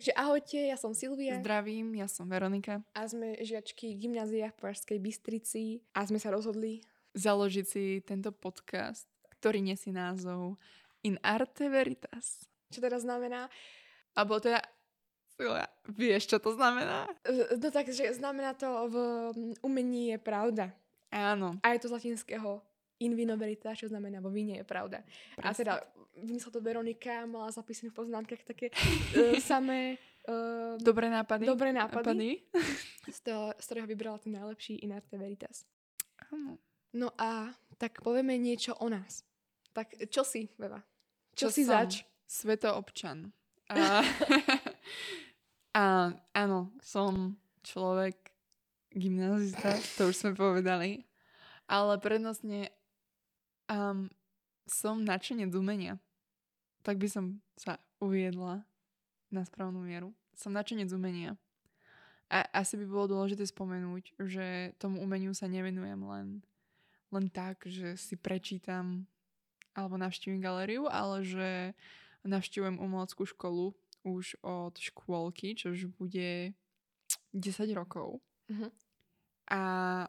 Takže ahojte, ja som Silvia. Zdravím, ja som Veronika. A sme žiačky gymnázia v Pražskej Bystrici a sme sa rozhodli založiť si tento podcast, ktorý nesie názov In Arte Veritas. Čo teda znamená? Abo teda Vieš, čo to znamená? No takže znamená to v umení je pravda. Áno. A je to z latinského in vino veritas, čo znamená vo víne je pravda. Presne. A teda vymyslela to Veronika, mala zapísané v poznámkach také uh, samé uh, dobré nápady. Dobré nápady. nápady. z, toho, z ktorého vybrala ten najlepší in arte veritas. Áno. No a tak povieme niečo o nás. Tak čo si, Beva? Čo, čo si som? zač? Svetoobčan. A, a áno, som človek gymnazista, to už sme povedali. Ale prednostne um, som nadšenie z umenia. Tak by som sa uviedla na správnu mieru. Som nadšenie z umenia. A asi by bolo dôležité spomenúť, že tomu umeniu sa nevenujem len, len tak, že si prečítam alebo navštívim galériu, ale že navštívujem umeleckú školu už od škôlky, čo už bude 10 rokov. Uh-huh. A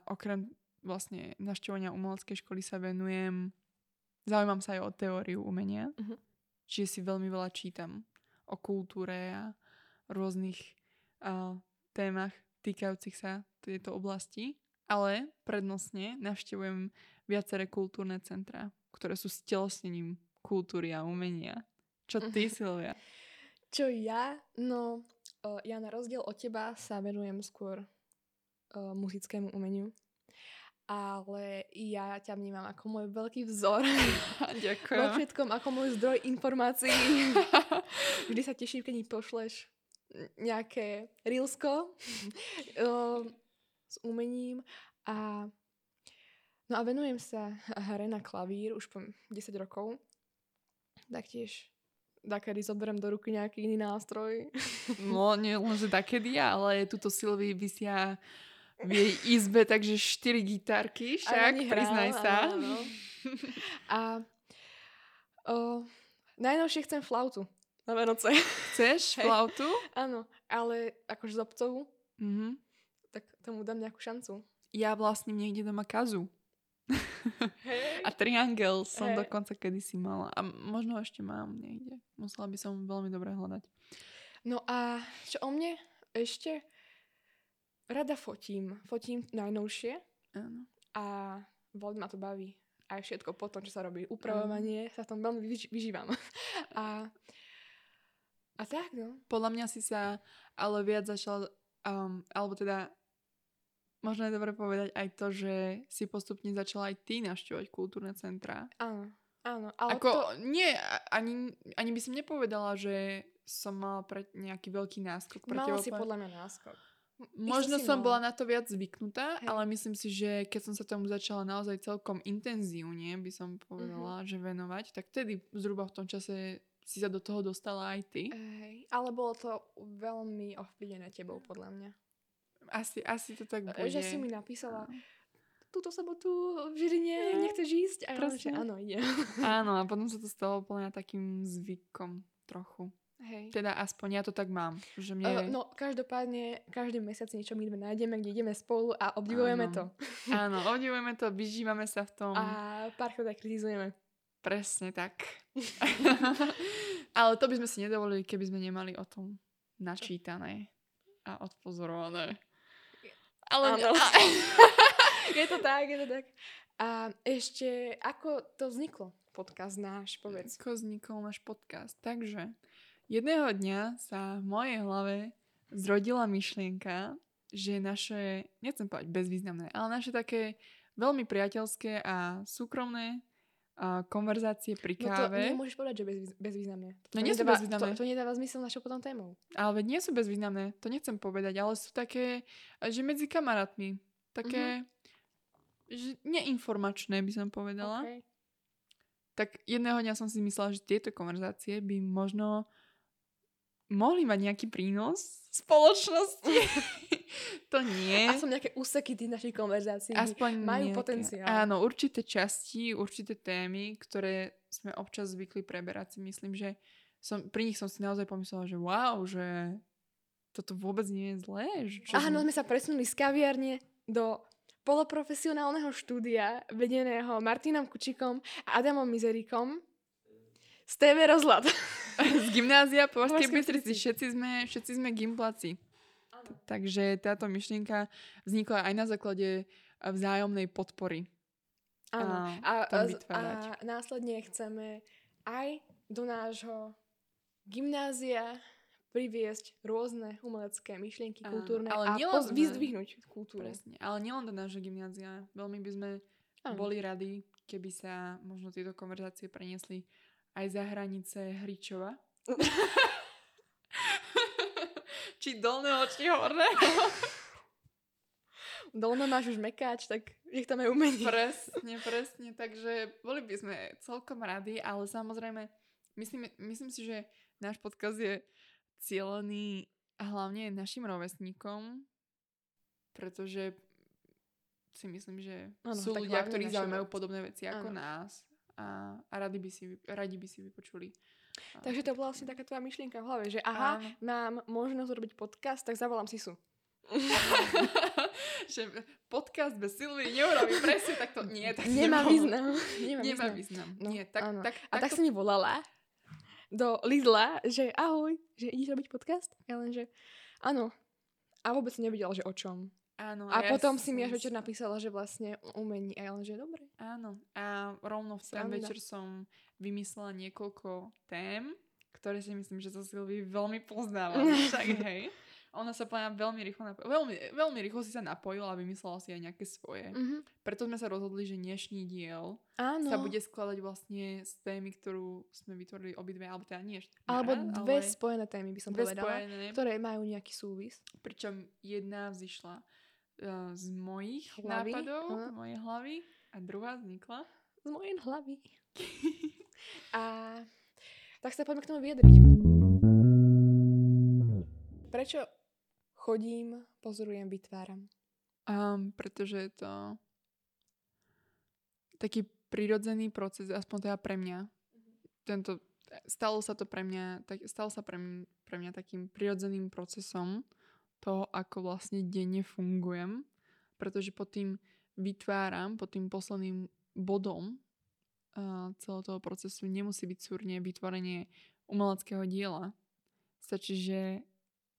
okrem vlastne navštevovania umeleckej školy sa venujem, zaujímam sa aj o teóriu umenia, uh-huh. čiže si veľmi veľa čítam o kultúre a rôznych uh, témach týkajúcich sa tejto oblasti, ale prednostne navštevujem viaceré kultúrne centra, ktoré sú stelesnením kultúry a umenia. Čo ty, uh-huh. Silvia? Čo ja? No, uh, ja na rozdiel od teba sa venujem skôr uh, muzickému umeniu ale ja ťa vnímam ako môj veľký vzor. Ďakujem. Vo všetkom ako môj zdroj informácií. Vždy sa teším, keď mi pošleš nejaké rilsko s umením a no a venujem sa hre na klavír už po 10 rokov. Taktiež dakedy zoberiem do ruky nejaký iný nástroj. No, nie len, že dakedy, ale tuto Silvii vysia v jej izbe, takže štyri gitárky, však, hrál, priznaj sa. Áno, áno. A o, najnovšie chcem flautu na Vianoce. Chceš hey. flautu? Áno, ale akože z obcovu. Mm-hmm. Tak tomu dám nejakú šancu. Ja vlastním niekde doma kazu. Hey. A triangel som hey. dokonca kedysi mala. A možno ešte mám niekde. Musela by som veľmi dobre hľadať. No a čo o mne ešte? Rada fotím. Fotím najnovšie. Áno. A veľmi ma to baví. Aj všetko po tom, čo sa robí. Upravovanie, uh. sa v tom veľmi vyž- vyžívam. a, a tak, no. Podľa mňa si sa ale viac začal, um, alebo teda možno je dobre povedať aj to, že si postupne začala aj ty navštevovať kultúrne centrá. Áno, áno. Ale Ako, to... nie, ani, ani by som nepovedala, že som mala pre nejaký veľký náskok. Pre Mala si podľa mňa náskok. Možno som bola na to viac zvyknutá, Hej. ale myslím si, že keď som sa tomu začala naozaj celkom intenzívne, by som povedala, uh-huh. že venovať, tak vtedy zhruba v tom čase si sa do toho dostala aj ty. Hej, ale bolo to veľmi ovplyvnené tebou, podľa mňa. Asi, asi to tak bude. Že si mi napísala, túto sobotu v Žiline nechceš ísť? A ja že áno, ide. Áno, a potom sa to stalo úplne takým zvykom trochu. Hej. Teda aspoň ja to tak mám. Že mne... uh, no, každopádne, každý mesiac niečo my nájdeme, kde ideme spolu a obdivujeme Áno. to. Áno, obdivujeme to, vyžívame sa v tom. A párkrát aj kritizujeme. Presne tak. Ale to by sme si nedovolili, keby sme nemali o tom načítané a odpozorované. Ale Áno. je to tak, je to tak. A ešte, ako to vzniklo? Podcast náš, povedz. Ako vznikol náš podcast? Takže, Jedného dňa sa v mojej hlave zrodila myšlienka, že naše, nechcem povedať bezvýznamné, ale naše také veľmi priateľské a súkromné a konverzácie pri káve. No to nemôžeš povedať, že bez, bezvýznamné. To, no nie sú bezvýznamné. To, to nedáva zmysel našou potom témou. Ale nie sú bezvýznamné, to nechcem povedať, ale sú také, že medzi kamarátmi. Také, mm-hmm. že neinformačné by som povedala. Okay. Tak jedného dňa som si myslela, že tieto konverzácie by možno mohli mať nejaký prínos spoločnosti. to nie. A som nejaké úseky tých našich konverzácií. Aspoň majú nejaké, potenciál. Áno, určité časti, určité témy, ktoré sme občas zvykli preberať, si myslím, že som, pri nich som si naozaj pomyslela, že wow, že toto vôbec nie je zlé. Že Áno, sme sa presunuli z kaviarne do poloprofesionálneho štúdia vedeného Martinom Kučikom a Adamom Mizerikom z TV Rozhľad. z gymnázia po Považskej Bystrici. Všetci sme, všetci sme gympláci. Takže táto myšlienka vznikla aj na základe vzájomnej podpory. Áno. A A, a, následne chceme aj do nášho gymnázia priviesť rôzne umelecké myšlienky Áno, kultúrne ale a nielen poz- vyzdvihnúť kultúru. Presne. Ale nielen do nášho gymnázia. Veľmi by sme Áno. boli radi, keby sa možno tieto konverzácie preniesli aj za hranice Hričova. či dolného, či horného. Dolno máš už mekáč, tak nech tam aj umenie. presne, presne. Takže boli by sme celkom radi, ale samozrejme, myslím, myslím si, že náš podcast je cieľený hlavne našim rovesníkom, pretože si myslím, že Áno, sú ľudia, ktorí zaujímajú podobné veci ako Áno. nás a, a radi, by si, radi by si vypočuli. Takže to bola vlastne taká tvoja myšlienka v hlave, že aha, Áno. mám možnosť robiť podcast, tak zavolám si sú. že podcast bez Silvy neurobí presne, tak to nie. Tak Nemá nebolo. význam. Nemá, Nemá význam. význam. No, nie, tak, áno. tak, A tak som mi volala do Lidla, že ahoj, že ideš robiť podcast? Ja len, že áno. A vôbec som nevedela, že o čom. Áno, A ja potom si mi až večer napísala, že vlastne umení. A ja len, že dobre. Áno. A rovno v ten večer som vymyslela niekoľko tém, ktoré si myslím, že so Silvy veľmi poznávam. Však hej. Ona sa mňa veľmi rýchlo napojila. Veľmi, veľmi rýchlo si sa napojila a vymyslela si aj nejaké svoje. Mhm. Preto sme sa rozhodli, že dnešný diel Áno. sa bude skladať vlastne z témy, ktorú sme vytvorili obidve, alebo teda nie Alebo dve ale spojené témy by som dve povedala, spojené, ktoré majú nejaký súvis. pričom jedna vzýšla uh, z mojich Hlavy, nápadov, aha. z mojej hlavy a druhá vznikla Z mojej hlavy. A tak sa poďme k tomu vyjadriť. Prečo chodím, pozorujem, vytváram? Um, pretože je to taký prirodzený proces, aspoň teda pre mňa. Tento, stalo sa to pre mňa, tak, stalo sa pre mňa, pre mňa takým prirodzeným procesom toho, ako vlastne denne fungujem, pretože pod tým vytváram, pod tým posledným bodom uh, celého toho procesu nemusí byť súrne vytvorenie umeleckého diela. Stačí, že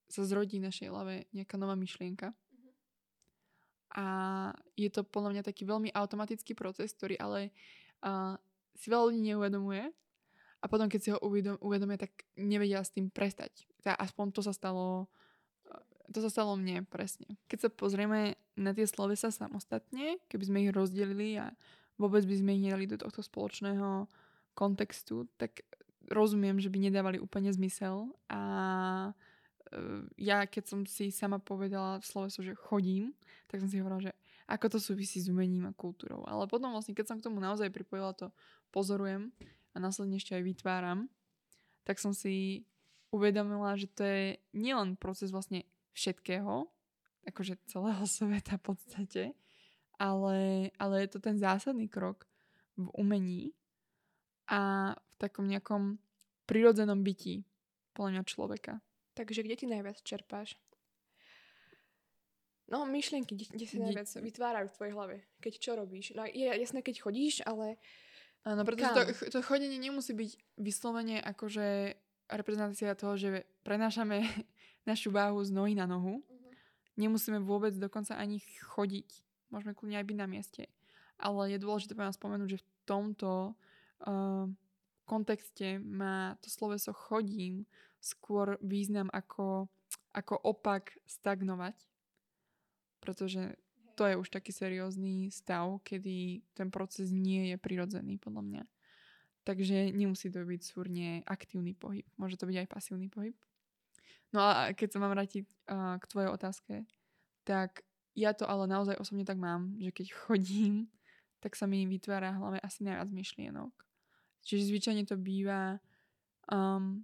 sa zrodí v našej hlave nejaká nová myšlienka a je to podľa mňa taký veľmi automatický proces, ktorý ale uh, si veľa ľudí neuvedomuje a potom, keď si ho uvedom, uvedomia, tak nevedia s tým prestať. Teda aspoň to sa stalo to sa stalo mne presne. Keď sa pozrieme na tie slovesa samostatne, keby sme ich rozdelili a vôbec by sme ich nedali do tohto spoločného kontextu, tak rozumiem, že by nedávali úplne zmysel a e, ja keď som si sama povedala sloveso, že chodím, tak som si hovorila, že ako to súvisí s umením a kultúrou. Ale potom vlastne, keď som k tomu naozaj pripojila to pozorujem a následne ešte aj vytváram, tak som si uvedomila, že to je nielen proces vlastne všetkého, akože celého sveta v podstate, ale, ale je to ten zásadný krok v umení a v takom nejakom prirodzenom bytí podľa mňa človeka. Takže kde ty najviac čerpáš? No, myšlienky, kde, sa najviac vytvárajú v tvojej hlave? Keď čo robíš? No, je jasné, keď chodíš, ale Áno, pretože to, to chodenie nemusí byť vyslovene akože reprezentácia toho, že prenášame našu váhu z nohy na nohu. Nemusíme vôbec dokonca ani chodiť. Môžeme kľudne aj byť na mieste. Ale je dôležité pre nás spomenúť, že v tomto uh, kontexte má to sloveso chodím skôr význam ako, ako opak stagnovať. Pretože to je už taký seriózny stav, kedy ten proces nie je prirodzený, podľa mňa. Takže nemusí to byť súrne aktívny pohyb. Môže to byť aj pasívny pohyb. No a keď sa mám vrátiť uh, k tvojej otázke, tak ja to ale naozaj osobne tak mám, že keď chodím, tak sa mi vytvára v hlave asi najviac myšlienok. Čiže zvyčajne to býva, um,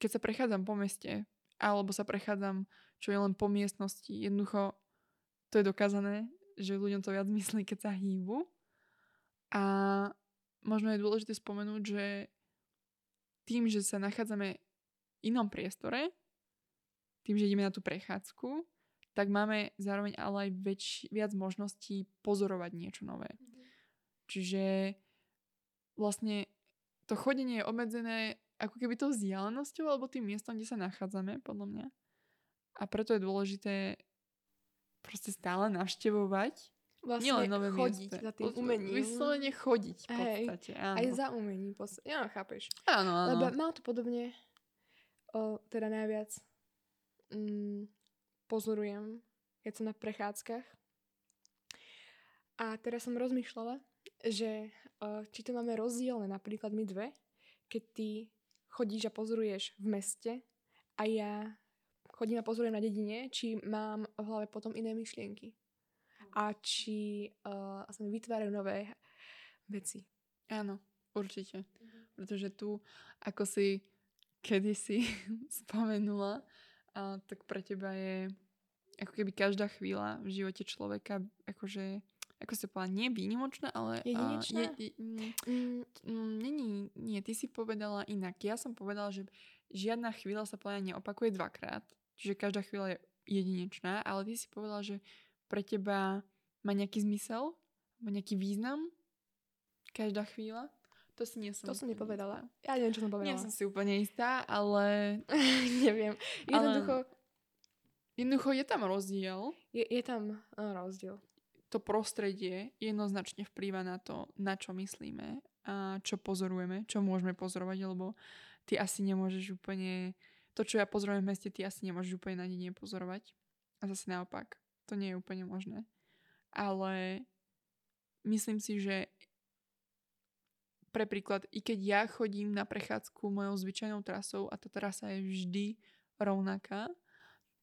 keď sa prechádzam po meste, alebo sa prechádzam, čo je len po miestnosti. Jednoducho to je dokázané, že ľuďom to viac myslí, keď sa hýbu. A možno je dôležité spomenúť, že tým, že sa nachádzame v inom priestore, tým, že ideme na tú prechádzku, tak máme zároveň ale aj väč, viac možností pozorovať niečo nové. Čiže vlastne to chodenie je obmedzené ako keby tou vzdialenosťou alebo tým miestom, kde sa nachádzame, podľa mňa. A preto je dôležité proste stále navštevovať Vlastne nielen nové chodiť miesta. za tým umením. Vyslovene chodiť v Hej, podstate, áno. Aj za umením. Pos- ja, chápeš. Áno, áno. Lebo mám to podobne, o, teda najviac mm, pozorujem, keď som na prechádzkach. A teraz som rozmýšľala, že o, či to máme rozdielne, napríklad my dve, keď ty chodíš a pozoruješ v meste a ja chodím a pozorujem na dedine, či mám v hlave potom iné myšlienky. A či uh, sa mi vytvárajú nové veci. Áno, určite. Pretože tu, ako si kedysi spomenula, a tak pre teba je ako keby každá chvíľa v živote človeka akože ako si povedala, nie výnimočná, ale... Jedinečná? je, je, mm, Mm, nie, ty si povedala inak. Ja som povedala, že žiadna chvíľa sa podľa neopakuje dvakrát. Čiže každá chvíľa je jedinečná, ale ty si povedala, že pre teba má nejaký zmysel? Má nejaký význam? Každá chvíľa? To si nie som to som nepovedala. istá. Ja neviem, čo som povedala. Nie som si úplne istá, ale neviem. Jednoducho, jednoducho je tam rozdiel. je, je tam rozdiel. To prostredie jednoznačne vplýva na to, na čo myslíme a čo pozorujeme, čo môžeme pozorovať, lebo ty asi nemôžeš úplne... To, čo ja pozorujem v meste, ty asi nemôžeš úplne na dedine pozorovať. A zase naopak. To nie je úplne možné. Ale myslím si, že pre príklad, i keď ja chodím na prechádzku mojou zvyčajnou trasou a tá trasa je vždy rovnaká,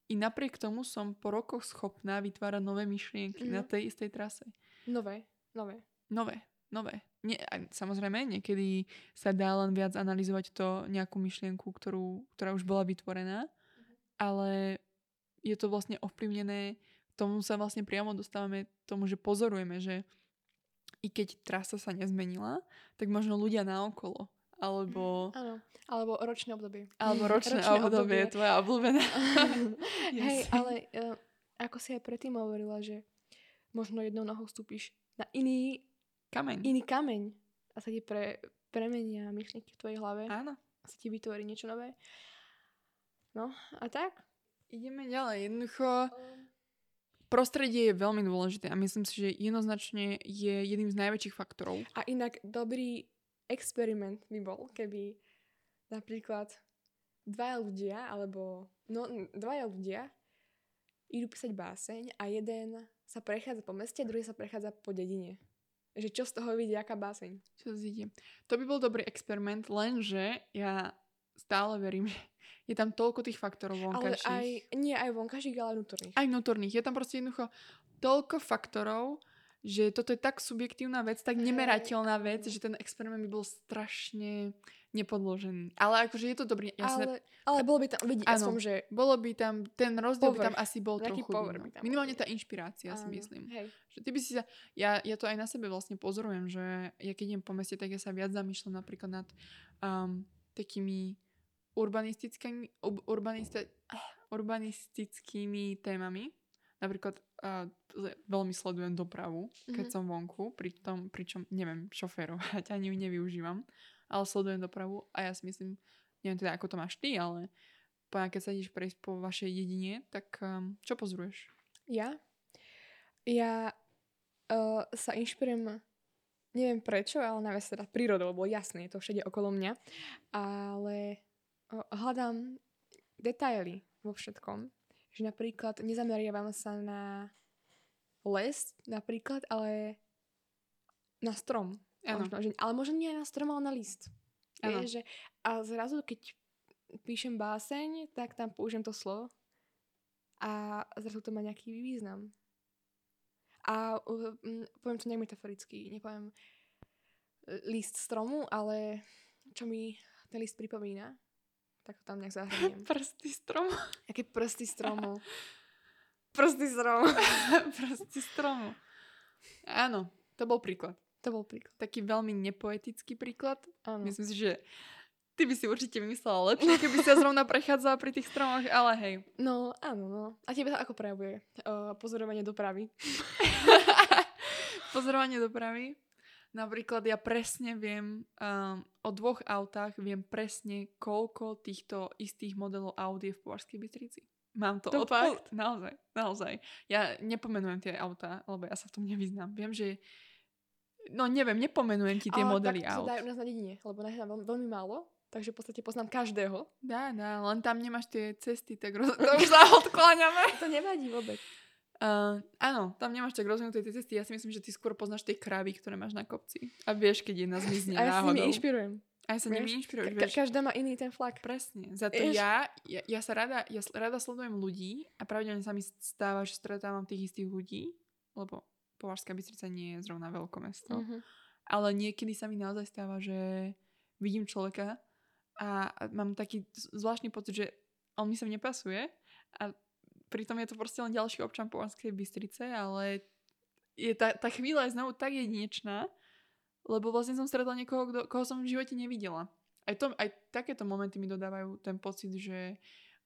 i napriek tomu som po rokoch schopná vytvárať nové myšlienky Mhm. na tej istej trase. Nové, nové. Nové, nové. Nie, samozrejme, niekedy sa dá len viac analyzovať to nejakú myšlienku, ktorú, ktorá už bola vytvorená, ale je to vlastne ovplyvnené, tomu sa vlastne priamo dostávame tomu, že pozorujeme, že i keď trasa sa nezmenila, tak možno ľudia naokolo, alebo, Áno. Alebo ročné obdobie. alebo ročné, Ročné obdobie, obdobie. tvoja obľúbená. Hej, Yes. ale uh, ako si aj predtým hovorila, že možno jednou nohou vstúpiš na iný, Kameň. iný kameň a sa ti pre, premenia myšlienky v tvojej hlave a Áno. sa ti vytvorí niečo nové. No a tak? Ideme ďalej. Jednoducho, prostredie je veľmi dôležité a myslím si, že jednoznačne je jedným z najväčších faktorov. A inak dobrý experiment by bol, keby napríklad dvaja ľudia, alebo no, dvaja ľudia idú písať báseň a jeden sa prechádza po meste, druhý sa prechádza po dedine. Že čo z toho vidí, aká báseň. Čo zíde. To by bol dobrý experiment, lenže ja stále verím, že je tam toľko tých faktorov Ale vonkajších. aj, nie aj vonkažích, ale vnútorných. aj vnútorných. Je tam proste jednoducho toľko faktorov, že toto je tak subjektívna vec, tak nemerateľná vec, že ten experiment by bol strašne nepodložený. Ale akože je to dobrý. Jasné, ale, ale bolo by tam vidieť Áno. aspoň, že... bolo by tam, ten rozdiel by tam Povrch. asi bol trochu povrch by tam Minimálne tá inšpirácia si áno, myslím. Hej. Že ty by si sa, ja, ja to aj na sebe vlastne pozorujem, že ja keď idem po meste, tak ja sa viac zamýšľam napríklad nad um, takými urbanistickými, urbanista, ah, urbanistickými témami. Napríklad uh, veľmi sledujem dopravu, keď Mhm. som vonku, pri tom, pričom neviem šoférovať, ani ju nevyužívam, ale sledujem dopravu a ja si myslím, neviem teda ako to máš ty, ale keď sa ideš prejsť po vašej dedine, tak um, čo pozoruješ? Ja? Ja uh, sa inšpirujem, neviem prečo, ale najviac teda prírodou, lebo jasne, je to všade okolo mňa. Ale hľadám detaily vo všetkom. Že napríklad nezameriavam sa na les napríklad, ale na strom. Možno, že, ale možno nie na strom, ale na list. Vieš, že, a zrazu, keď píšem báseň, tak tam použijem to slovo a zrazu to má nejaký význam. A uh, poviem to nejak metaforicky, nepoviem e, list stromu, ale čo mi ten list pripomína, tak to tam nejak zahrniem. Prsty strom. Aké prsty stromu. Prsty stromu. Prsty stromu. Áno, to bol príklad. To bol príklad. Taký veľmi nepoetický príklad. Áno. Myslím si, že Ty by si určite vymyslela lepšie, keby sa zrovna prechádzala pri tých stromoch, ale hej. No, áno, no. A tebe sa ako prejavuje uh, pozorovanie dopravy? pozorovanie dopravy? Napríklad ja presne viem, um, o dvoch autách viem presne, koľko týchto istých modelov aut je v Považskej Bystrici. Mám to, To od fakt? Naozaj, naozaj. Ja nepomenujem tie autá, lebo ja sa v tom nevyznám. Viem, že... No neviem, nepomenujem ti tie Ale modely tak aut. sa dá u nás na dedine, lebo na veľmi, veľmi málo, takže v podstate poznám každého. Dá, dá, len tam nemáš tie cesty, tak roz... to už sa odkláňame. To nevadí vôbec. Uh, áno, tam nemáš tak rozvinuté tie cesty. Ja si myslím, že ty skôr poznáš tie krávy, ktoré máš na kopci. A vieš, keď jedna zmizne A ja náhodou. nimi inšpirujem. A ja sa nimi vieš? inšpiruješ, Ka- každá má iný ten flak. Presne. Za to ja, ja, ja sa rada, ja rada sledujem ľudí a pravidelne sa mi stáva, že stretávam tých istých ľudí, lebo Považská Bystrica nie je zrovna veľkomesto. Mhm. Ale niekedy sa mi naozaj stáva, že vidím človeka a mám taký zvláštny pocit, že on mi sa nepasuje a pritom je to proste len ďalší občan Považskej Bystrice, ale je tá, tá chvíľa je znovu tak jedinečná, lebo vlastne som stretla niekoho, kdo, koho som v živote nevidela. Aj, to, aj takéto momenty mi dodávajú ten pocit, že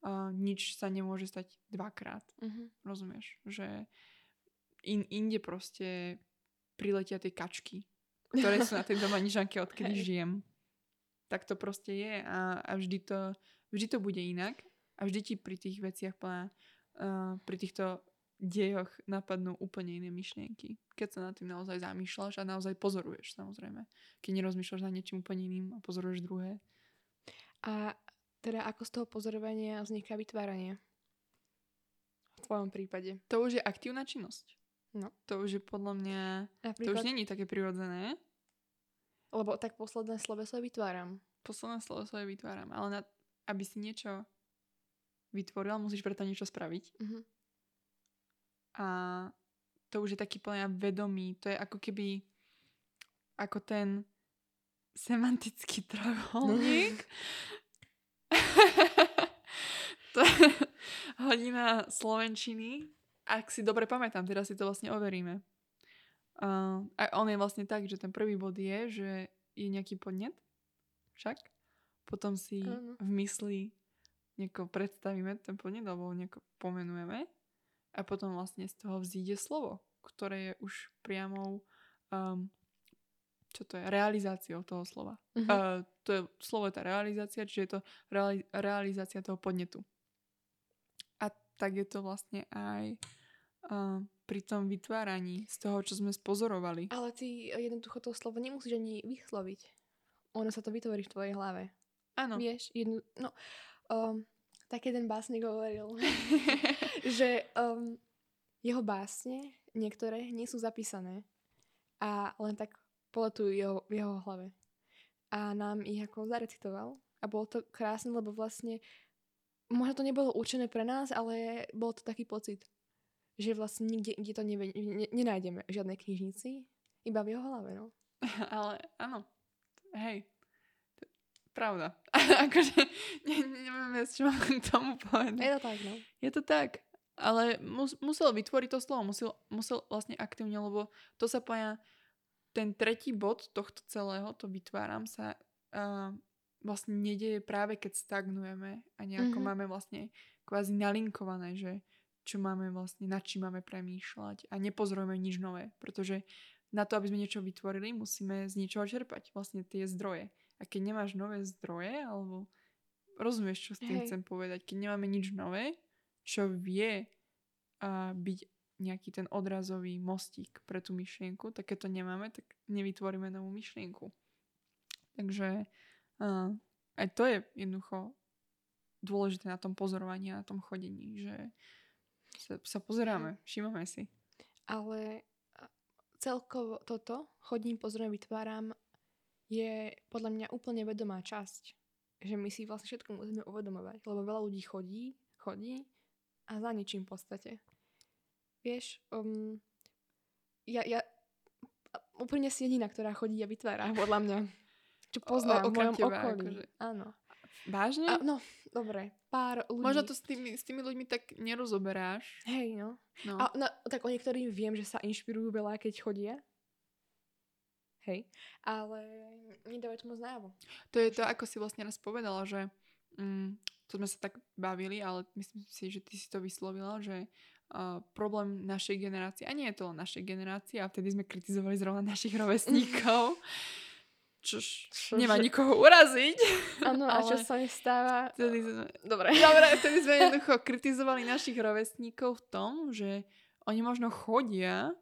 uh, nič sa nemôže stať dvakrát. Mhm. Rozumieš? Že in, inde proste priletia tie kačky, ktoré sú na tej doma nižanke, odkedy Hej. žijem. Tak to proste je a, a vždy, to, vždy to bude inak a vždy ti pri tých veciach plná, uh, pri týchto dejoch napadnú úplne iné myšlienky. Keď sa nad tým naozaj zamýšľaš a naozaj pozoruješ samozrejme. Keď nerozmýšľaš nad niečím úplne iným a pozoruješ druhé. A teda ako z toho pozorovania vzniká vytváranie? V tvojom prípade. To už je aktívna činnosť. No. To už je podľa mňa, to Napríklad, už není také prirodzené. lebo tak posledné sloveso vytváram. posledné slovo svoje vytváram, ale na, aby si niečo vytvoril, musíš preto niečo spraviť. Mhm. A to už je taký plne vedomý. To je ako keby ako ten semantický trojuholník. to je hodina slovenčiny. Ak si dobre pamätám, teraz si to vlastne overíme. Uh, a on je vlastne tak, že ten prvý bod je, že je nejaký podnet, však. Potom si Áno. v mysli nejako predstavíme ten podnet, alebo nejako pomenujeme. A potom vlastne z toho vzíde slovo, ktoré je už priamou um, čo to je, realizáciou toho slova. Mhm. Uh, to je, slovo je tá realizácia, čiže je to reali- realizácia toho podnetu. A tak je to vlastne aj uh, pri tom vytváraní z toho, čo sme spozorovali. Ale ty jednoducho to slovo nemusíš ani vysloviť. Ono sa to vytvorí v tvojej hlave. Áno. Vieš, jednu, no, um, tak jeden básnik hovoril, že um, jeho básne, niektoré, nie sú zapísané a len tak poletujú jeho, v jeho hlave. A nám ich ako zarecitoval a bolo to krásne, lebo vlastne možno to nebolo určené pre nás, ale bol to taký pocit, že vlastne nikde, nikde to nevie, ne, nenájdeme v žiadnej knižnici, iba v jeho hlave, no. Ale áno, hej, pravda. akože ne, neviem, viac, čo mám k tomu povedať. Je to tak, no. Je to tak. Ale mus, musel vytvoriť to slovo, musel, musel vlastne aktívne, lebo to sa poja ten tretí bod tohto celého, to vytváram sa uh, vlastne nedieje práve keď stagnujeme a nejako Mhm. máme vlastne kvázi nalinkované, že čo máme vlastne, nad čím máme premýšľať a nepozorujeme nič nové, pretože na to, aby sme niečo vytvorili, musíme z niečoho čerpať, vlastne tie zdroje. A keď nemáš nové zdroje, alebo rozumieš, čo s tým Hej. chcem povedať, keď nemáme nič nové, čo vie a byť nejaký ten odrazový mostík pre tú myšlienku, tak keď to nemáme, tak nevytvoríme novú myšlienku. Takže uh, aj to je jednoducho dôležité na tom pozorovaní a na tom chodení, že sa, sa pozeráme, všímame si. Ale celkovo toto, chodím, pozorujem, vytváram, je podľa mňa úplne vedomá časť. Že my si vlastne všetko musíme uvedomovať, lebo veľa ľudí chodí, chodí a za ničím v podstate. Vieš, um, ja, ja úplne si jediná, ktorá chodí a vytvára, podľa mňa. Čo poznám v okrem mojom teba, okolí. akože. Áno. Vážne? A, no, dobre, pár ľudí. Možno to s tými, s tými ľuďmi tak nerozoberáš. Hej, no. No. A no, tak o niektorým viem, že sa inšpirujú veľa, keď chodia. Hej, ale nedávajú to moc najavo. To je to, ako si vlastne raz povedala, že mm, to sme sa tak bavili, ale myslím si, že ty si to vyslovila, že uh, problém našej generácie, a nie je to len našej generácie, a vtedy sme kritizovali zrovna našich rovesníkov, čož Čo, nemá že- nikoho uraziť. Áno, a čo sa nestáva? Vtedy sme, Dobre. Dobre, vtedy sme jednoducho kritizovali našich rovesníkov v tom, že oni možno chodia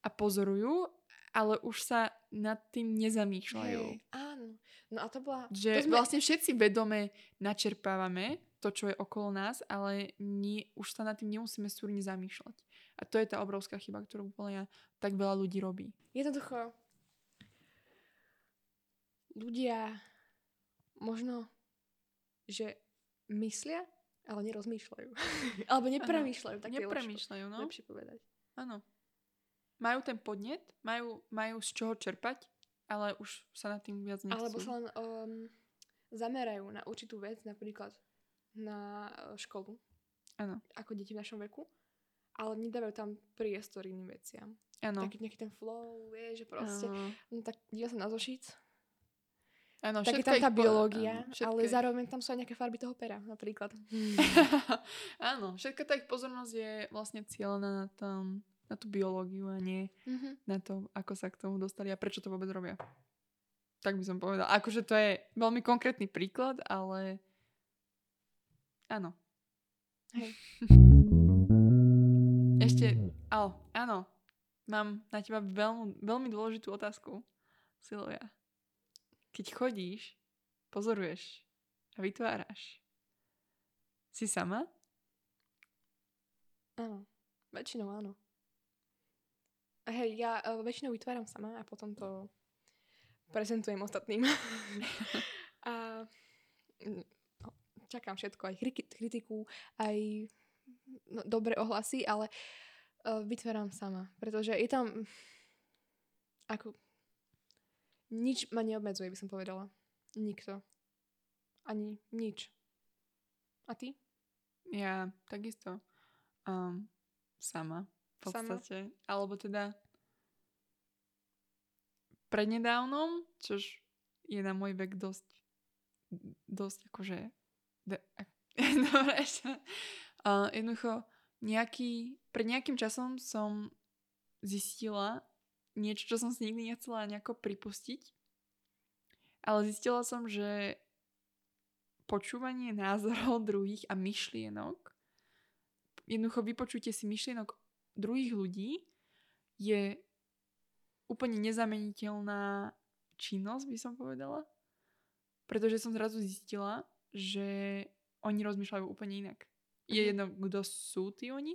a pozorujú, ale už sa nad tým nezamýšľajú. Hej, áno. No a to bola... Že to sme... vlastne všetci vedome načerpávame to, čo je okolo nás, ale nie, už sa nad tým nemusíme súrne zamýšľať. A to je tá obrovská chyba, ktorú podľa mňa tak veľa ľudí robí. Jednoducho ľudia možno, že myslia, ale nerozmýšľajú. Alebo nepremýšľajú. Tak Nepremýšľajú, no. lepšie povedať. Áno. Majú ten podnet, majú, majú z čoho čerpať, ale už sa nad tým viac nechcú. Alebo sa len um, zamerajú na určitú vec, napríklad na uh, školu, Áno, ako deti v našom veku, ale nedávajú tam priestor iným veciam. áno. Taký nejaký ten flow, vie, že proste, Áno. no tak díva sa na zošíc, Áno, tak je tam tá biológia, áno, všetko ale zároveň tam sú aj nejaké farby toho pera, napríklad. áno, všetka tá ich pozornosť je vlastne cieľená na, tam, na tú biológiu a nie Mhm. na to, ako sa k tomu dostali a prečo to vôbec robia. Tak by som povedala. Akože to je veľmi konkrétny príklad, ale áno. Hej. Ešte, ale áno, mám na teba veľmi, veľmi dôležitú otázku, Silvia. Keď chodíš, pozoruješ a vytváraš, si sama? Áno, väčšinou áno. Hej, ja uh, väčšinou vytváram sama a potom to prezentujem ostatným. a mm, no, čakám všetko, aj kriti- kritiku, aj no, dobré ohlasy, ale uh, vytváram sama, pretože je tam ako nič ma neobmedzuje, by som povedala. Nikto. Ani nič. A ty? Ja takisto um, sama v Sama? podstate. Alebo teda prednedávnom, čož je na môj vek dosť dosť akože de, dobre ešte uh, jednoducho nejaký, pred nejakým časom som zistila niečo, čo som si nikdy nechcela nejako pripustiť ale zistila som, že počúvanie názorov druhých a myšlienok, jednoducho vypočutie si myšlienok druhých ľudí je úplne nezameniteľná činnosť, by som povedala. Pretože som zrazu zistila, že oni rozmýšľajú úplne inak. Je Mhm. jedno, kto sú tí oni,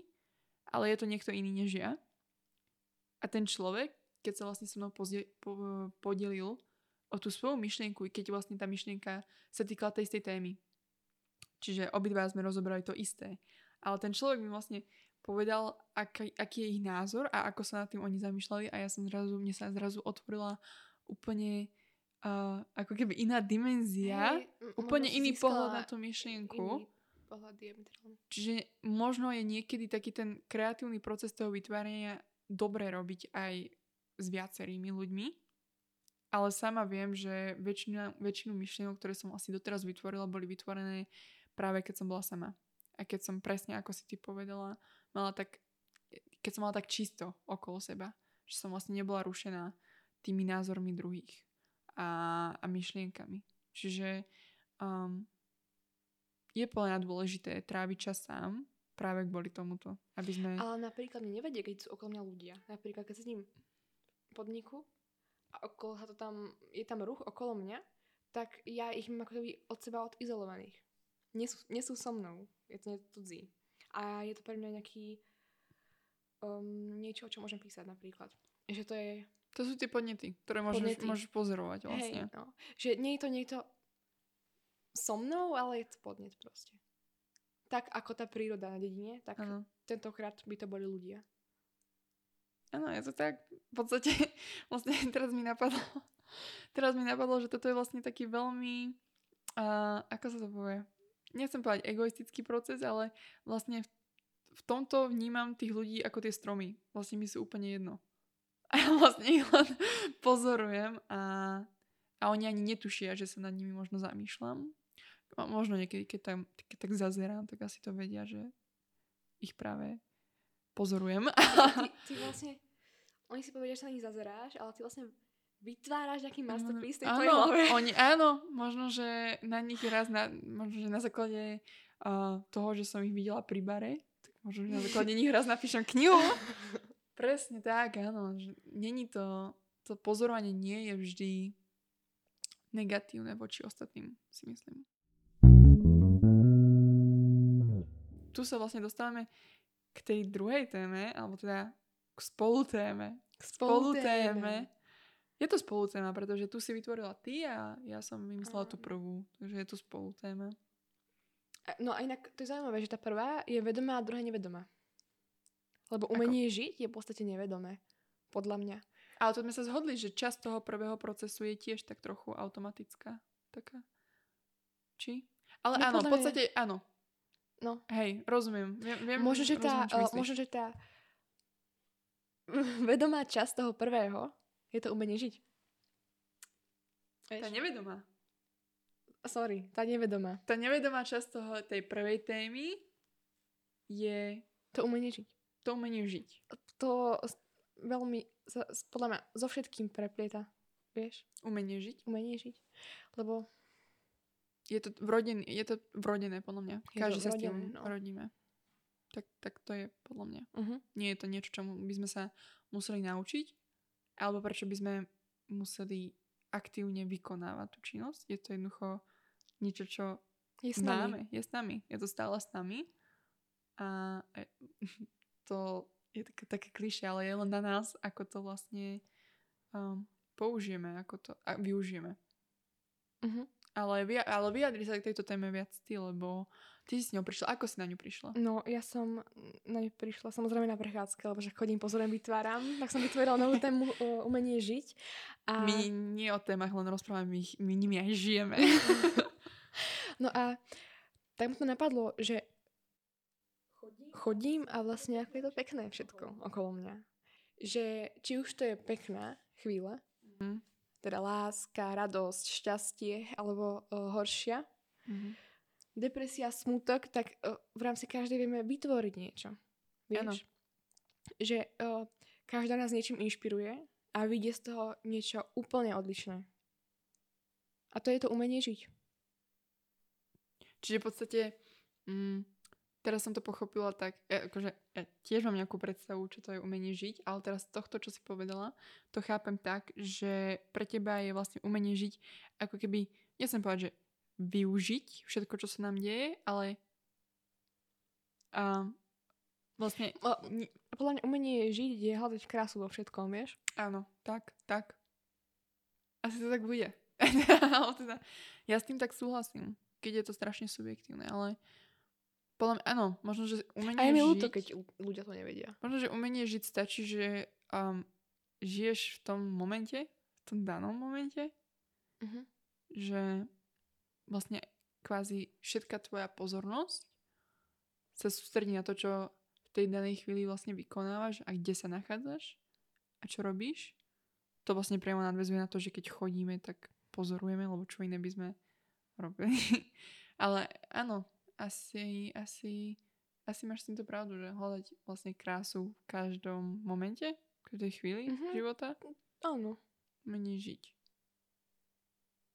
ale je to niekto iný než ja. A ten človek, keď sa vlastne so mnou pozdie, po, podelil o tú svoju myšlienku, keď vlastne tá myšlienka sa týkala tej istej témy. Čiže obidva sme rozobrali to isté. Ale ten človek mi vlastne povedal, aký, aký je ich názor a ako sa nad tým oni zamýšľali a ja som zrazu, mne sa zrazu otvorila úplne uh, ako keby iná dimenzia, Hej, úplne iný pohľad na tú myšlienku. Pohľad. Čiže možno je niekedy taký ten kreatívny proces toho vytvárania dobre robiť aj s viacerými ľuďmi, ale sama viem, že väčšina, väčšinu myšlienok, ktoré som asi doteraz vytvorila, boli vytvorené práve keď som bola sama. A keď som presne, ako si ty povedala, mala tak, keď som mala tak čisto okolo seba, že som vlastne nebola rušená tými názormi druhých a, a myšlienkami. Čiže um, je podľa dôležité tráviť čas sám práve kvôli tomuto, aby sme... Ale napríklad mne nevedie, keď sú okolo mňa ľudia. Napríklad, keď sedím v podniku a okolo sa to tam, je tam ruch okolo mňa, tak ja ich mám ako keby od seba odizolovaných. Nie sú, nie sú so mnou. Je to cudzí. A je to pre mňa nejaký um, niečo, čo môžem písať napríklad. Že to je, To sú tie podnety, ktoré môžeš, Podnety. môžeš pozorovať vlastne. hej, no, že nie je to niekto so mnou, ale je to podnet proste. Tak ako tá príroda na dedine, tak Áno. tentokrát by to boli ľudia. Áno, je to tak. V podstate, vlastne teraz mi napadlo, teraz mi napadlo, že toto je vlastne taký veľmi, uh, ako sa to povie, nechcem povedať egoistický proces, ale vlastne v, v tomto vnímam tých ľudí ako tie stromy. Vlastne mi sú úplne jedno. a ja vlastne ich len pozorujem a, a oni ani netušia, že sa nad nimi možno zamýšľam. A možno niekedy, keď, tam, keď tak zazerám, tak asi to vedia, že ich práve pozorujem. Ty, ty vlastne, oni si povedia, že sa na nich zazeráš, ale ty vlastne vytváraš nejaký masterpiece v tej tvojej hlave. oni, áno, možno, že na nich raz, na, možno, že na základe uh, toho, že som ich videla pri bare, tak možno, že na základe nich raz napíšem knihu. Presne tak, áno. Že není to, to pozorovanie nie je vždy negatívne voči ostatným, si myslím. Tu sa vlastne dostávame k tej druhej téme, alebo teda k spolutéme. K spolutéme. Je to spolutéma, pretože tu si vytvorila ty a ja som vymyslela tú prvú. Takže je to spolutéma. No a inak to je zaujímavé, že tá prvá je vedomá a druhá nevedomá. Lebo umenie žiť je v podstate nevedomé. Podľa mňa. Ale to sme sa zhodli, že časť toho prvého procesu je tiež tak trochu automatická. Taká. Či? Ale No, áno, v mňa- podstate áno. No. Hej, rozumiem. Viem, viem, Možno, že tá, rozumiem, uh, možno, že tá vedomá časť toho prvého je to umenie žiť. Vieš? Tá nevedomá. Sorry, tá nevedomá. Tá nevedomá časť toho, tej prvej témy je To umenie žiť. to umenie žiť. To veľmi, podľa mňa, so všetkým preplieta. Vieš? Umenie žiť. Umenie žiť. Lebo Je to vrodené, je to vrodené podľa mňa. Je Každý sa s tým vrodené, no. rodíme. Tak, tak to je podľa mňa. uh-huh. Nie je to niečo, čomu by sme sa museli naučiť, alebo prečo by sme museli aktívne vykonávať tú činnosť. Je to jednoducho niečo, čo je s nami. máme, je s nami. Je to stále s nami. A e, to je také, také klišé, ale je len na nás, ako to vlastne um, použijeme, ako to a využijeme. Uh-huh. Ale, ale vyjadri sa k tejto téme viac ty, lebo ty si s ňou prišla. Ako si na ňu prišla? No, ja som na ňu prišla samozrejme na prechádzke, lebo že chodím, pozorujem, vytváram. Tak som vytvorila novú tému uh, umenie žiť. A... My nie o témach len rozprávame, my, my nimi aj žijeme. No a tak mi to napadlo, že chodím a vlastne ako je to pekné všetko okolo mňa. Že či už to je pekná chvíľa, Mhm. teda láska, radosť, šťastie, alebo uh, horšia, Mhm. Depresia, smutok, tak uh, v rámci každej vieme vytvoriť niečo. Vieš? Že uh, každá nás niečím inšpiruje a vyjde z toho niečo úplne odlišné. A to je to umenie žiť. Čiže v podstate, mm, teraz som to pochopila tak, ja, akože ja tiež mám nejakú predstavu, čo to je umenie žiť, ale teraz z tohto, čo si povedala, to chápem tak, že pre teba je vlastne umenie žiť ako keby, nechcem povedať, že využiť všetko, čo sa nám deje, ale a, vlastne, Podľa mňa umenie žiť je hľadať krásu vo všetkom, vieš? áno, tak, tak. Asi to tak bude. teda, ja s tým tak súhlasím, keď je to strašne subjektívne, ale podľa mňa, áno, možno, že umenie A je mi ľúto, keď ľu- ľudia to nevedia. Možno, že umenie žiť stačí, že um, žiješ v tom momente, v tom danom momente, Uh-huh. že vlastne kvázi všetka tvoja pozornosť sa sústredí na to, čo v tej danej chvíli vlastne vykonávaš a kde sa nachádzaš a čo robíš. To vlastne priamo nadvezuje na to, že keď chodíme, tak pozorujeme, lebo čo iné by sme robili. Ale áno, asi, asi, asi máš s týmto pravdu, že hľadať vlastne krásu v každom momente, v každej chvíli Mhm. života, Áno. menej žiť.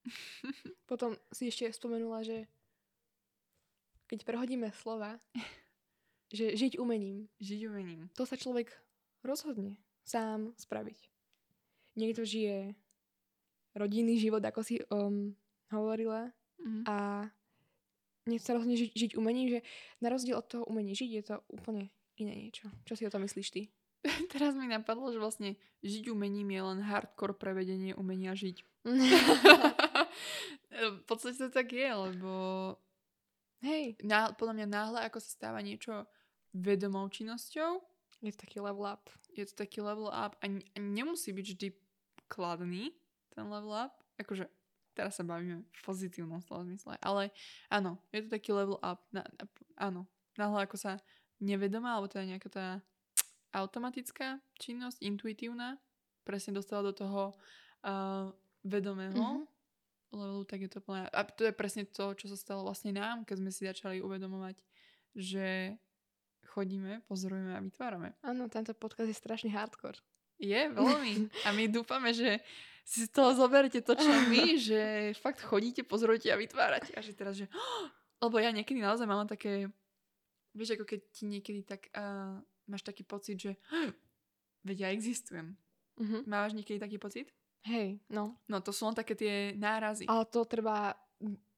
Potom si ešte spomenula, že keď prehodíme slova, že žiť umením, Žiť umením. to sa človek rozhodne sám spraviť. Niekto žije rodinný život, ako si um, hovorila, Mhm. a sa rozhodne žiť, žiť umením, že na rozdiel od toho umení žiť je to úplne iné niečo. Čo si o tom myslíš ty? Teraz mi napadlo, že vlastne žiť umením je len hardcore prevedenie umenia žiť. v podstate to tak je, lebo Hej, ná, podľa mňa náhle, ako sa stáva niečo vedomou činnosťou, je to taký level up. je to taký level up a, a nemusí byť vždy kladný ten level up. Akože teraz sa bavíme v pozitívnom slova zmysle, ale áno, je to taký level up. Na, na, áno, náhle ako sa nevedomá, alebo teda nejaká tá automatická činnosť, intuitívna, presne dostala do toho uh, vedomého Mhm. Levelu, tak je to plné. A to je presne to, čo sa stalo vlastne nám, keď sme si začali uvedomovať, že chodíme, pozorujeme a vytvárame. Áno, tento podcast je strašný hardcore. Je, veľmi. A my dúfame, že si z toho zoberiete to, čo my, že fakt chodíte, pozorujete a vytvárate. A že teraz, že... Lebo ja niekedy naozaj mám také... Vieš, ako keď ti niekedy tak... Uh, máš taký pocit, že... Veď ja existujem. Mhm. Máš niekedy taký pocit? Hej, no. No, to sú len také tie nárazy. Ale to trvá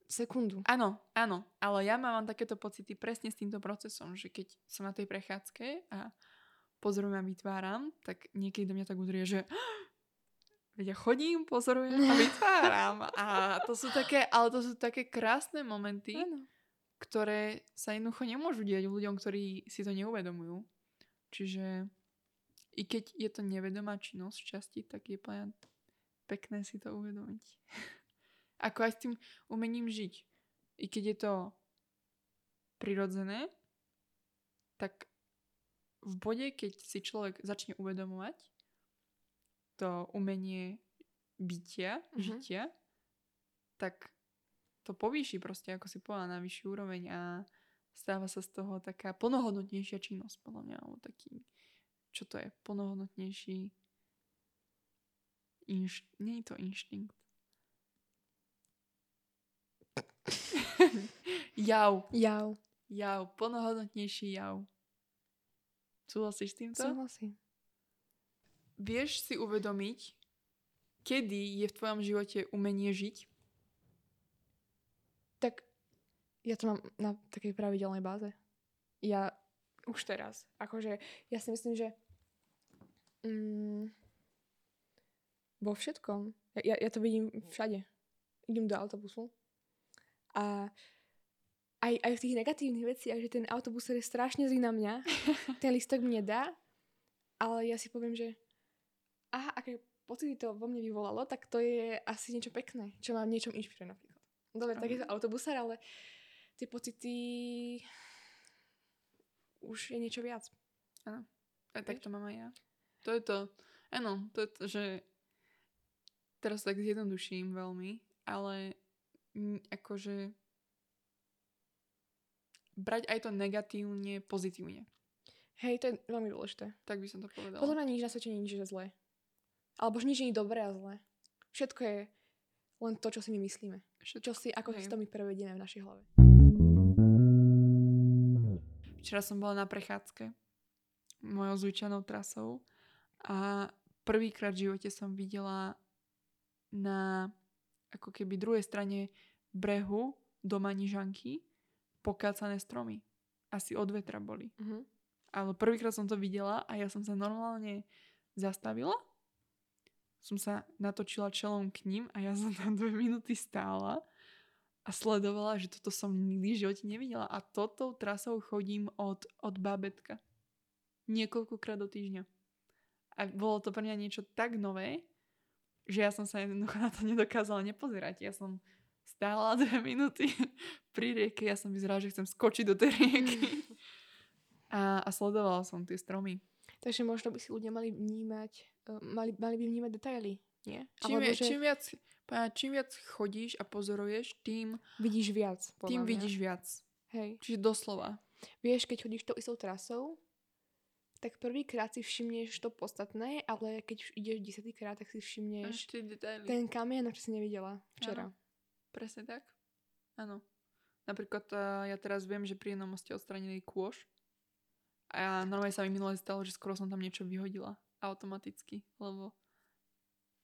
sekundu. Áno, áno, ale ja mám takéto pocity presne s týmto procesom, že keď som na tej prechádzke a pozorujem a vytváram, tak niekedy do mňa tak udrie, že veď ja chodím, pozorujem a vytváram. A to sú také, ale to sú také krásne momenty, Áno. ktoré sa jednoducho nemôžu diať ľuďom, ktorí si to neuvedomujú. Čiže i keď je to nevedomá činnosť v časti, tak je plne pekné si to uvedomiť. Ako aj s tým umením žiť. I keď je to prirodzené, tak v bode, keď si človek začne uvedomovať to umenie bytia, Mhm. žitia, tak to povýši proste, ako si povedala, na vyšší úroveň a stáva sa z toho taká plnohodnotnejšia činnosť, podľa mňa, alebo taký, čo to je, plnohodnotnejší inš... nie je to inštinkt. jav, Jau. jav, plnohodnotnejší jav. Súhlasíš s týmto? Súhlasím. Vieš si uvedomiť, kedy je v tvojom živote umenie žiť? Tak ja to mám na takej pravidelnej báze. Ja už teraz. Akože ja si myslím, že mm, vo všetkom. Ja, ja to vidím všade. Idem do autobusu a aj, aj v tých negatívnych veciach, že ten autobus je strašne zlý na mňa, ten listok mi nedá, ale ja si poviem, že aha, aké pocity to vo mne vyvolalo, tak to je asi niečo pekné, čo ma v niečom inšpiruje napríklad. Dobre, tak je to autobusár, ale tie pocity už je niečo viac. Áno. Aj tak to mám aj ja. To je to. Áno, to je to, že teraz tak zjednoduším veľmi, ale akože brať aj to negatívne, pozitívne. Hej, to je veľmi dôležité. Tak by som to povedala. Podľa mňa nič na svete nie je zlé. Alebo nič nie je dobré a zlé. Všetko je len to, čo si my myslíme. Všetko. Čo si, ako si Hej. to my prevedieme v našej hlave. Včera som bola na prechádzke mojou zvyčajnou trasou a prvýkrát v živote som videla na ako keby druhej strane brehu doma Nižanky pokácané stromy. Asi od vetra boli. Uh-huh. Ale prvýkrát som to videla a ja som sa normálne zastavila. Som sa natočila čelom k ním a ja som tam dve minúty stála a sledovala, že toto som nikdy v živote nevidela. A toto trasou chodím od, od bábetka. Niekoľkokrát do týždňa. A bolo to pre mňa niečo tak nové, že ja som sa jednoducho na to nedokázala nepozerať. Ja som stála dve minúty pri rieke, ja som vyzerala, že chcem skočiť do tej rieky. A, a sledovala som tie stromy. Takže možno by si ľudia mali vnímať, uh, mali, mali by vnímať detaily, nie? Čím, Alebo je, že čím, viac, čím viac chodíš a pozoruješ, tým, vidíš viac. tým mňa. vidíš viac. Hej. Čiže doslova. Vieš, keď chodíš tou istou trasou, tak prvýkrát si všimneš to podstatné, ale keď už ideš desiatýkrát, tak si všimneš ten kamien, čo si nevidela včera. Presne tak. Áno. Napríklad uh, ja teraz viem, že pri jednom moste odstranili kôž. A normálne sa mi minule stalo, že skoro som tam niečo vyhodila. Automaticky. Lebo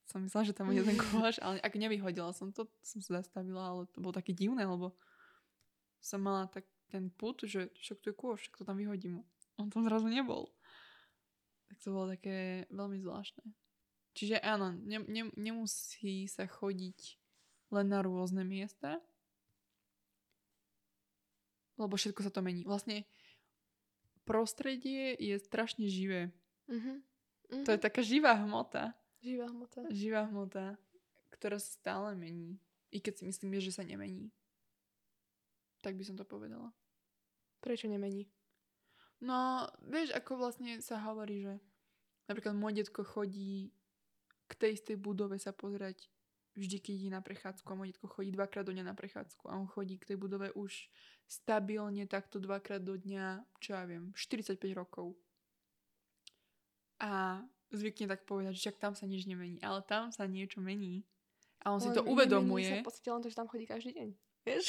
som myslela, že tam bude ten kôž, ale ak nevyhodila som to, som sa zastavila, ale to bolo také divné, lebo som mala tak ten put, že však tu je kôž, však to tam vyhodím. On tam zrazu nebol. Tak to bolo také veľmi zvláštne. Čiže áno, ne, ne, nemusí sa chodiť len na rôzne miesta, lebo všetko sa to mení. Vlastne prostredie je strašne živé. Mhm. Mhm. To je taká živá hmota. Živá hmota. Živá hmota, ktorá sa stále mení. I keď si myslím, že sa nemení. Tak by som to povedala. Prečo nemení? No, vieš, ako vlastne sa hovorí, že napríklad môj detko chodí k tej istej budove sa pozerať vždy, keď ide na prechádzku a moje detko chodí dvakrát do dňa na prechádzku a on chodí k tej budove už stabilne takto dvakrát do dňa, čo ja viem, 45 rokov. A zvykne tak povedať, že však tam sa nič nemení, ale tam sa niečo mení. A on si Ale to uvedomuje. sa v podstate len to, že tam chodí každý deň. Vieš?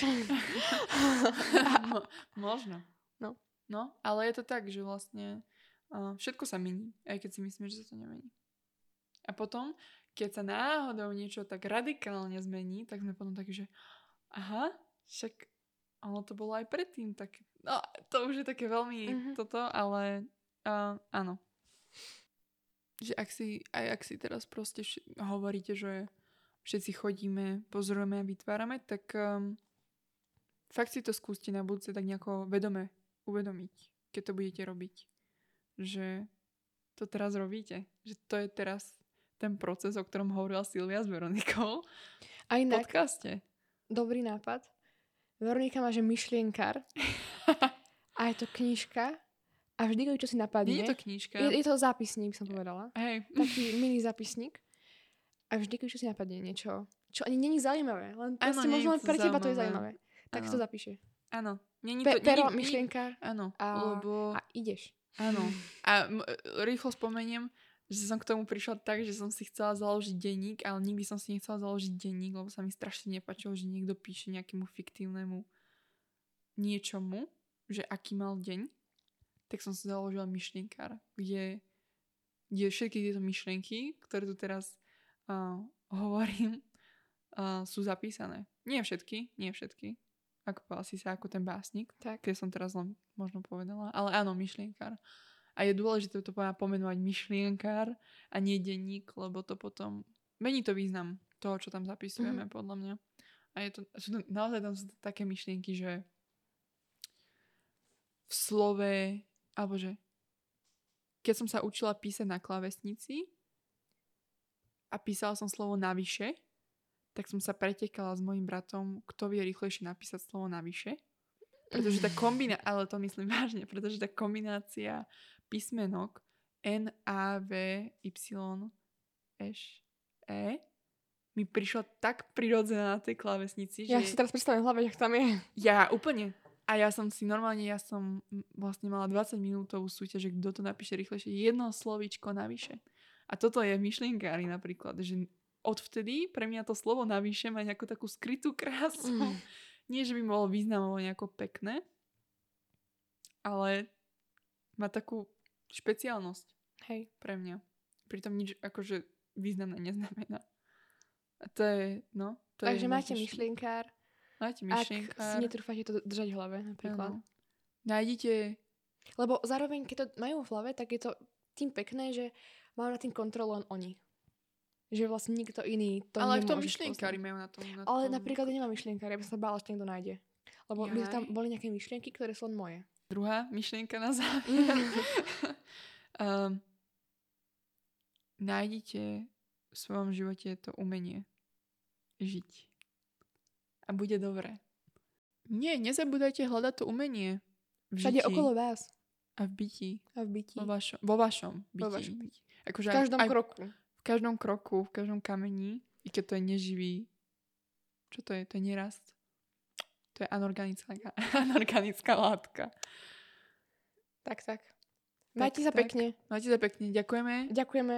Mo- možno. No. No, ale je to tak, že vlastne uh, všetko sa mení, aj keď si myslíme, že sa to nemení. A potom, keď sa náhodou niečo tak radikálne zmení, tak sme potom takí, že aha, však ono to bolo aj predtým, tak no, to už je také veľmi Mhm. toto, ale uh, áno. Že ak si, aj ak si teraz proste vš- hovoríte, že všetci chodíme, pozorujeme a vytvárame, tak um, fakt si to skúste na budúce tak nejako vedome uvedomiť, keď to budete robiť. Že to teraz robíte. Že to je teraz ten proces, o ktorom hovorila Silvia s Veronikou A v podcaste. dobrý nápad. Veronika má, že myšlienkar a je to knižka a vždy, keď čo si napadne, Nie je to knižka. je, je to zápisník, som povedala. Hej. Taký mini zápisník. A vždy, keď čo si napadne niečo, čo ani není zaujímavé, len nie možno len pre teba to je zaujímavé. zaujímavé. Tak Áno. to zapíše. Áno. Není Pe- to, pero, není- myšlienkar Áno, a- lebo... a ideš. Áno. A m- rýchlo spomeniem, že som k tomu prišla tak, že som si chcela založiť denník, ale nikdy som si nechcela založiť denník, lebo sa mi strašne nepačilo, že niekto píše nejakému fiktívnemu niečomu, že aký mal deň. Tak som si založila myšlienkár, kde, kde všetky tieto myšlienky, ktoré tu teraz uh, hovorím, uh, sú zapísané. Nie všetky, nie všetky. Ako asi sa ako ten básnik, Tak. keď som teraz len možno povedala, ale áno, myšlienkár. A je dôležité to pomenovať myšlienkár a nie denník, lebo to potom mení to význam toho, čo tam zapisujeme, mm-hmm. podľa mňa. A je to, sú to, naozaj tam sú to také myšlienky, že v slove, alebo že keď som sa učila písať na klávesnici a písala som slovo navyše, tak som sa pretekala s mojim bratom, kto vie rýchlejšie napísať slovo navyše. Pretože tá kombinácia, ale to myslím vážne, pretože tá kombinácia písmenok N, A, V, Y, Š, E mi prišla tak prirodzená na tej klávesnici, Ja že si teraz predstavím v hlave, že tam je. ja úplne. A ja som si normálne, ja som vlastne mala 20 minútovú súťaž, že kto to napíše rýchlejšie. Jedno slovíčko navyše. A toto je myšlienkári napríklad, že odvtedy pre mňa to slovo navyše má nejakú takú skrytú krásu. Mm. Nie, že by bolo významovo nejako pekné, ale má takú špeciálnosť Hej. pre mňa. Pritom nič akože významné neznamená. A to je, no, to Takže je máte najdôležitejšie. myšlienkár, Máte ak si myšlienkár. netrúfate to držať v hlave napríklad. Áno. Nájdite Lebo zároveň, keď to majú v hlave, tak je to tým pekné, že majú na tým kontrolu len oni. Že vlastne nikto iný to ale aj v tom myšlienkári majú na tom. Na Ale tom. napríklad ja nemám myšlienkári, ja by som sa bála, že niekto nájde. Lebo by tam boli nejaké myšlienky, ktoré sú len moje. Druhá myšlienka na záver. um, nájdite v svojom živote to umenie žiť. A bude dobre. Nie, nezabúdajte hľadať to umenie. V Všade žití okolo vás. A v byti. A v byti. Vo vašom, vo vašom byti. Vo vašom byti. Akože V každom aj, kroku. Každom kroku, v každom kameni, i keď to je neživý. Čo to je? To je nerast. To je anorganická, anorganická látka. Tak, tak. Majte sa tak. pekne. Majte sa pekne. Ďakujeme Ďakujeme.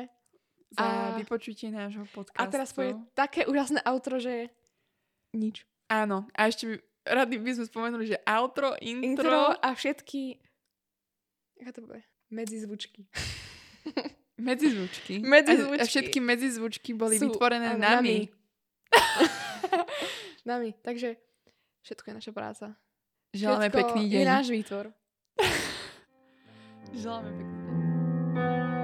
za A- vypočutie nášho podcastu. A teraz povie také úžasné outro, že nič. Áno. A ešte by, rady by sme spomenuli, že outro, intro. Intro a všetky... Ako to bude? Medzizvučky. Medzizvučky. Medzizvučky. A, a všetky medzizvučky boli Sú, vytvorené áno, nami. Nami. Takže všetko je naša práca. Želáme pekný je deň. náš výtvor. Želáme pekný deň.